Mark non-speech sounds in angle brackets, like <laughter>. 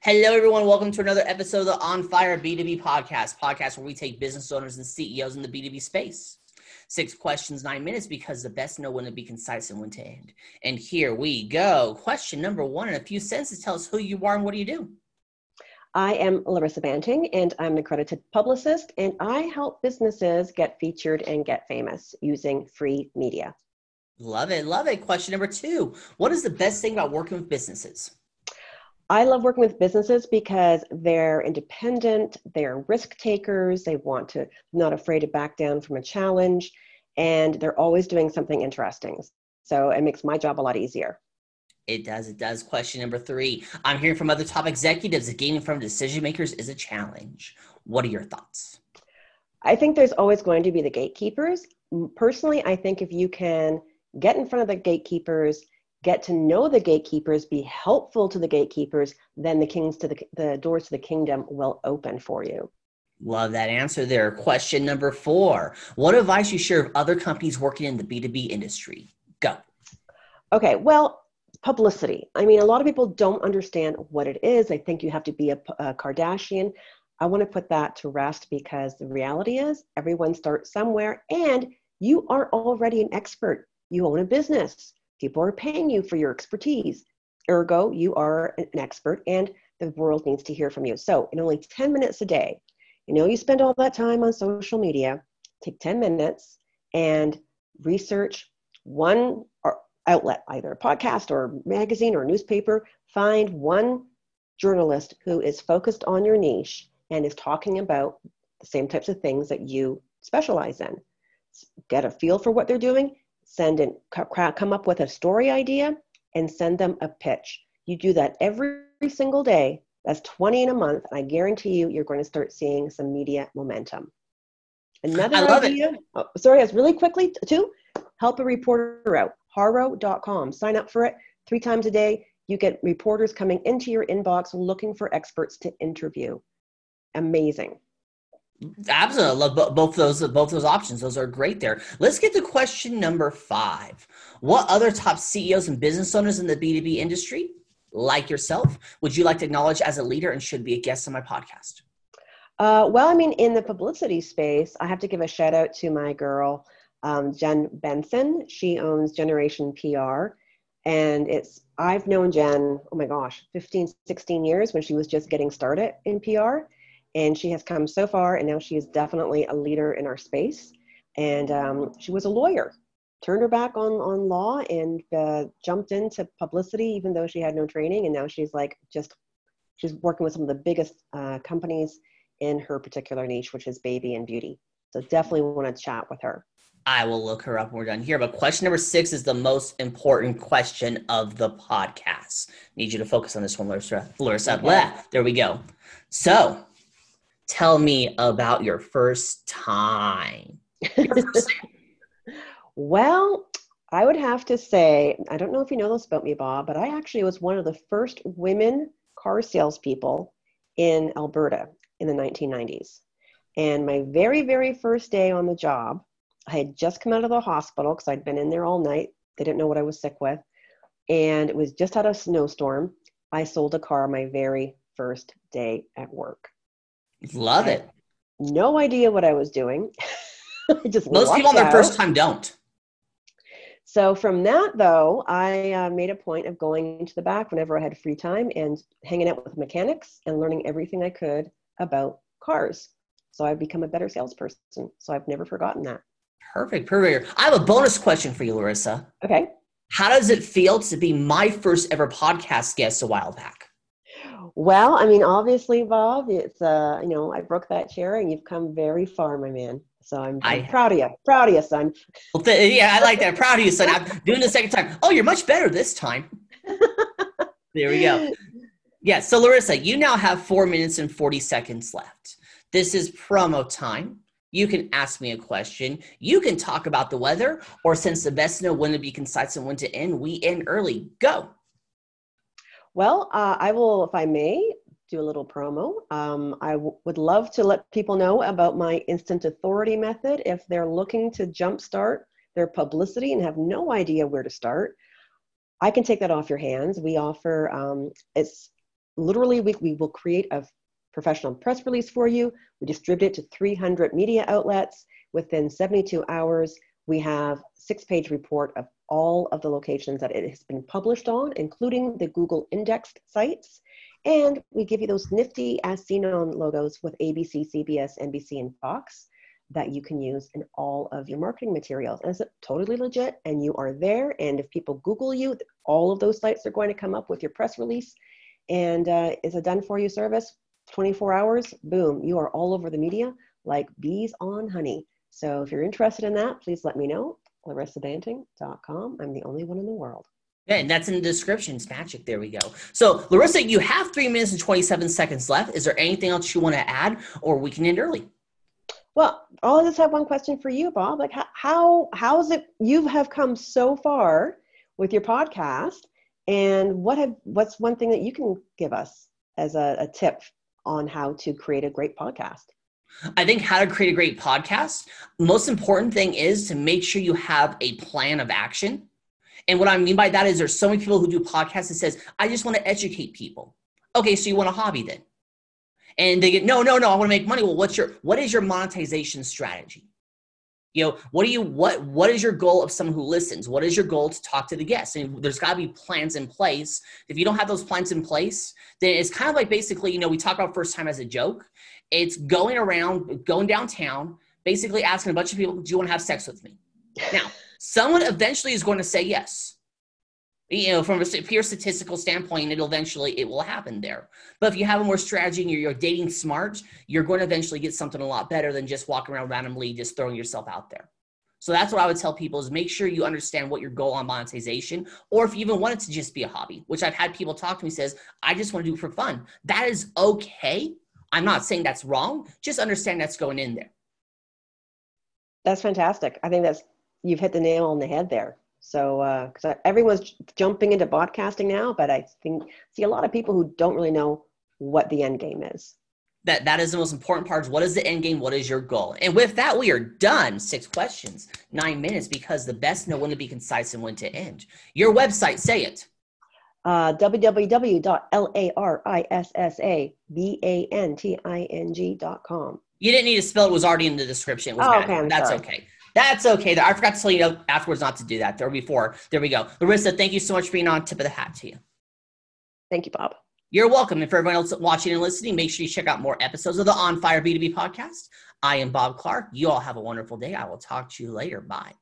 Hello, everyone. Welcome to another episode of the On Fire B2B podcast, podcast where we take business owners and CEOs in the B2B space. Six questions, nine minutes, because the best know when to be concise and when to end. And here we go. Question number one in a few sentences tell us who you are and what do you do? I am Larissa Banting, and I'm an accredited publicist, and I help businesses get featured and get famous using free media. Love it. Love it. Question number two What is the best thing about working with businesses? I love working with businesses because they're independent, they're risk takers, they want to not afraid to back down from a challenge, and they're always doing something interesting. So it makes my job a lot easier. It does. It does. Question number three. I'm hearing from other top executives that gaining from decision makers is a challenge. What are your thoughts? I think there's always going to be the gatekeepers. Personally, I think if you can get in front of the gatekeepers get to know the gatekeepers, be helpful to the gatekeepers, then the kings to the, the doors to the kingdom will open for you. Love that answer there. Question number four. What advice you share of other companies working in the B2B industry? Go. Okay, well, publicity. I mean, a lot of people don't understand what it is. I think you have to be a, a Kardashian. I want to put that to rest because the reality is everyone starts somewhere and you are already an expert. You own a business People are paying you for your expertise. Ergo, you are an expert and the world needs to hear from you. So, in only 10 minutes a day, you know, you spend all that time on social media, take 10 minutes and research one outlet, either a podcast or magazine or newspaper. Find one journalist who is focused on your niche and is talking about the same types of things that you specialize in. Get a feel for what they're doing send in, come up with a story idea and send them a pitch. You do that every single day. That's 20 in a month. And I guarantee you, you're going to start seeing some media momentum. Another idea, oh, sorry, as really quickly too, help a reporter out. Haro.com. Sign up for it three times a day. You get reporters coming into your inbox looking for experts to interview. Amazing. Absolutely, I love both those both those options. Those are great there. Let's get to question number five. What other top CEOs and business owners in the B two B industry, like yourself, would you like to acknowledge as a leader and should be a guest on my podcast? Uh, well, I mean, in the publicity space, I have to give a shout out to my girl, um, Jen Benson. She owns Generation PR, and it's I've known Jen. Oh my gosh, 15, 16 years when she was just getting started in PR and she has come so far and now she is definitely a leader in our space and um, she was a lawyer turned her back on on law and uh, jumped into publicity even though she had no training and now she's like just she's working with some of the biggest uh, companies in her particular niche which is baby and beauty so definitely want to chat with her I will look her up when we're done here. But question number six is the most important question of the podcast. Need you to focus on this one, Larissa. Larissa. Okay. There we go. So, tell me about your first time. <laughs> Well, I would have to say, I don't know if you know this about me, Bob, but I actually was one of the first women car salespeople in Alberta in the 1990s. And my very, very first day on the job, I had just come out of the hospital because I'd been in there all night. They didn't know what I was sick with. And it was just out of snowstorm. I sold a car my very first day at work. Love it. No idea what I was doing. <laughs> just most people on their first time don't. So from that though, I uh, made a point of going into the back whenever I had free time and hanging out with mechanics and learning everything I could about cars. So I've become a better salesperson. So I've never forgotten that. Perfect, perfect. I have a bonus question for you, Larissa. Okay. How does it feel to be my first ever podcast guest a while back? Well, I mean, obviously, Bob, it's uh, you know, I broke that chair, and you've come very far, my man. So I'm, I'm I, proud of you. Proud of you, son. Well, th- yeah, I like that. Proud of you, son. I'm doing the second time. Oh, you're much better this time. <laughs> there we go. Yeah. So, Larissa, you now have four minutes and 40 seconds left. This is promo time. You can ask me a question. You can talk about the weather, or since the best know when to be concise and when to end, we end early. Go. Well, uh, I will, if I may, do a little promo. Um, I w- would love to let people know about my instant authority method if they're looking to jumpstart their publicity and have no idea where to start. I can take that off your hands. We offer um, it's literally, we, we will create a professional press release for you. We distribute it to 300 media outlets. Within 72 hours, we have six-page report of all of the locations that it has been published on, including the Google indexed sites. And we give you those nifty as seen on logos with ABC, CBS, NBC, and Fox that you can use in all of your marketing materials. And it's totally legit, and you are there. And if people Google you, all of those sites are going to come up with your press release. And uh, it's a done for you service. 24 hours, boom, you are all over the media like bees on honey. So if you're interested in that, please let me know. LarissaBanting.com. I'm the only one in the world. Yeah, and that's in the description. It's magic. There we go. So, Larissa, you have three minutes and 27 seconds left. Is there anything else you want to add, or we can end early? Well, I'll just have one question for you, Bob. Like, how how, how is it you have come so far with your podcast, and what have what's one thing that you can give us as a, a tip on how to create a great podcast? I think how to create a great podcast. Most important thing is to make sure you have a plan of action. And what I mean by that is there's so many people who do podcasts that says, I just want to educate people. Okay, so you want a hobby then. And they get, no, no, no, I want to make money. Well, what's your what is your monetization strategy? You know, what do you what what is your goal of someone who listens? What is your goal to talk to the guests? And there's got to be plans in place. If you don't have those plans in place, then it's kind of like basically, you know, we talk about first time as a joke. It's going around, going downtown, basically asking a bunch of people, "Do you want to have sex with me?" Now, someone eventually is going to say yes you know from a pure statistical standpoint it'll eventually it will happen there. But if you have a more strategy and you're, you're, dating smart you're going to eventually get something a lot better than just walking around randomly just throwing yourself out there. So that's what i would tell people is make sure you understand what your goal on monetization or if you even want it to just be a hobby which i've had people talk to me says i just want to do it for fun. That is okay. I'm not saying that's wrong. Just understand that's going in there. That's fantastic. I think that's you've hit the nail on the head there so, because uh, everyone's jumping into podcasting now, but I think see a lot of people who don't really know what the end game is. That that is the most important part. Is what is the end game? What is your goal? And with that, we are done. Six questions, nine minutes, because the best know when to be concise and when to end. Your website, say it. Uh, www.larissabanting.com. You didn't need to spell it; it was already in the description. oh, okay, I'm That's sorry. okay. That's okay. I forgot to tell you afterwards not to do that. There before. There we go. Larissa, thank you so much for being on. Tip of the hat to you. Thank you, Bob. You're welcome. And for everyone else watching and listening, make sure you check out more episodes of the On Fire B2B podcast. I am Bob Clark. You all have a wonderful day. I will talk to you later. Bye.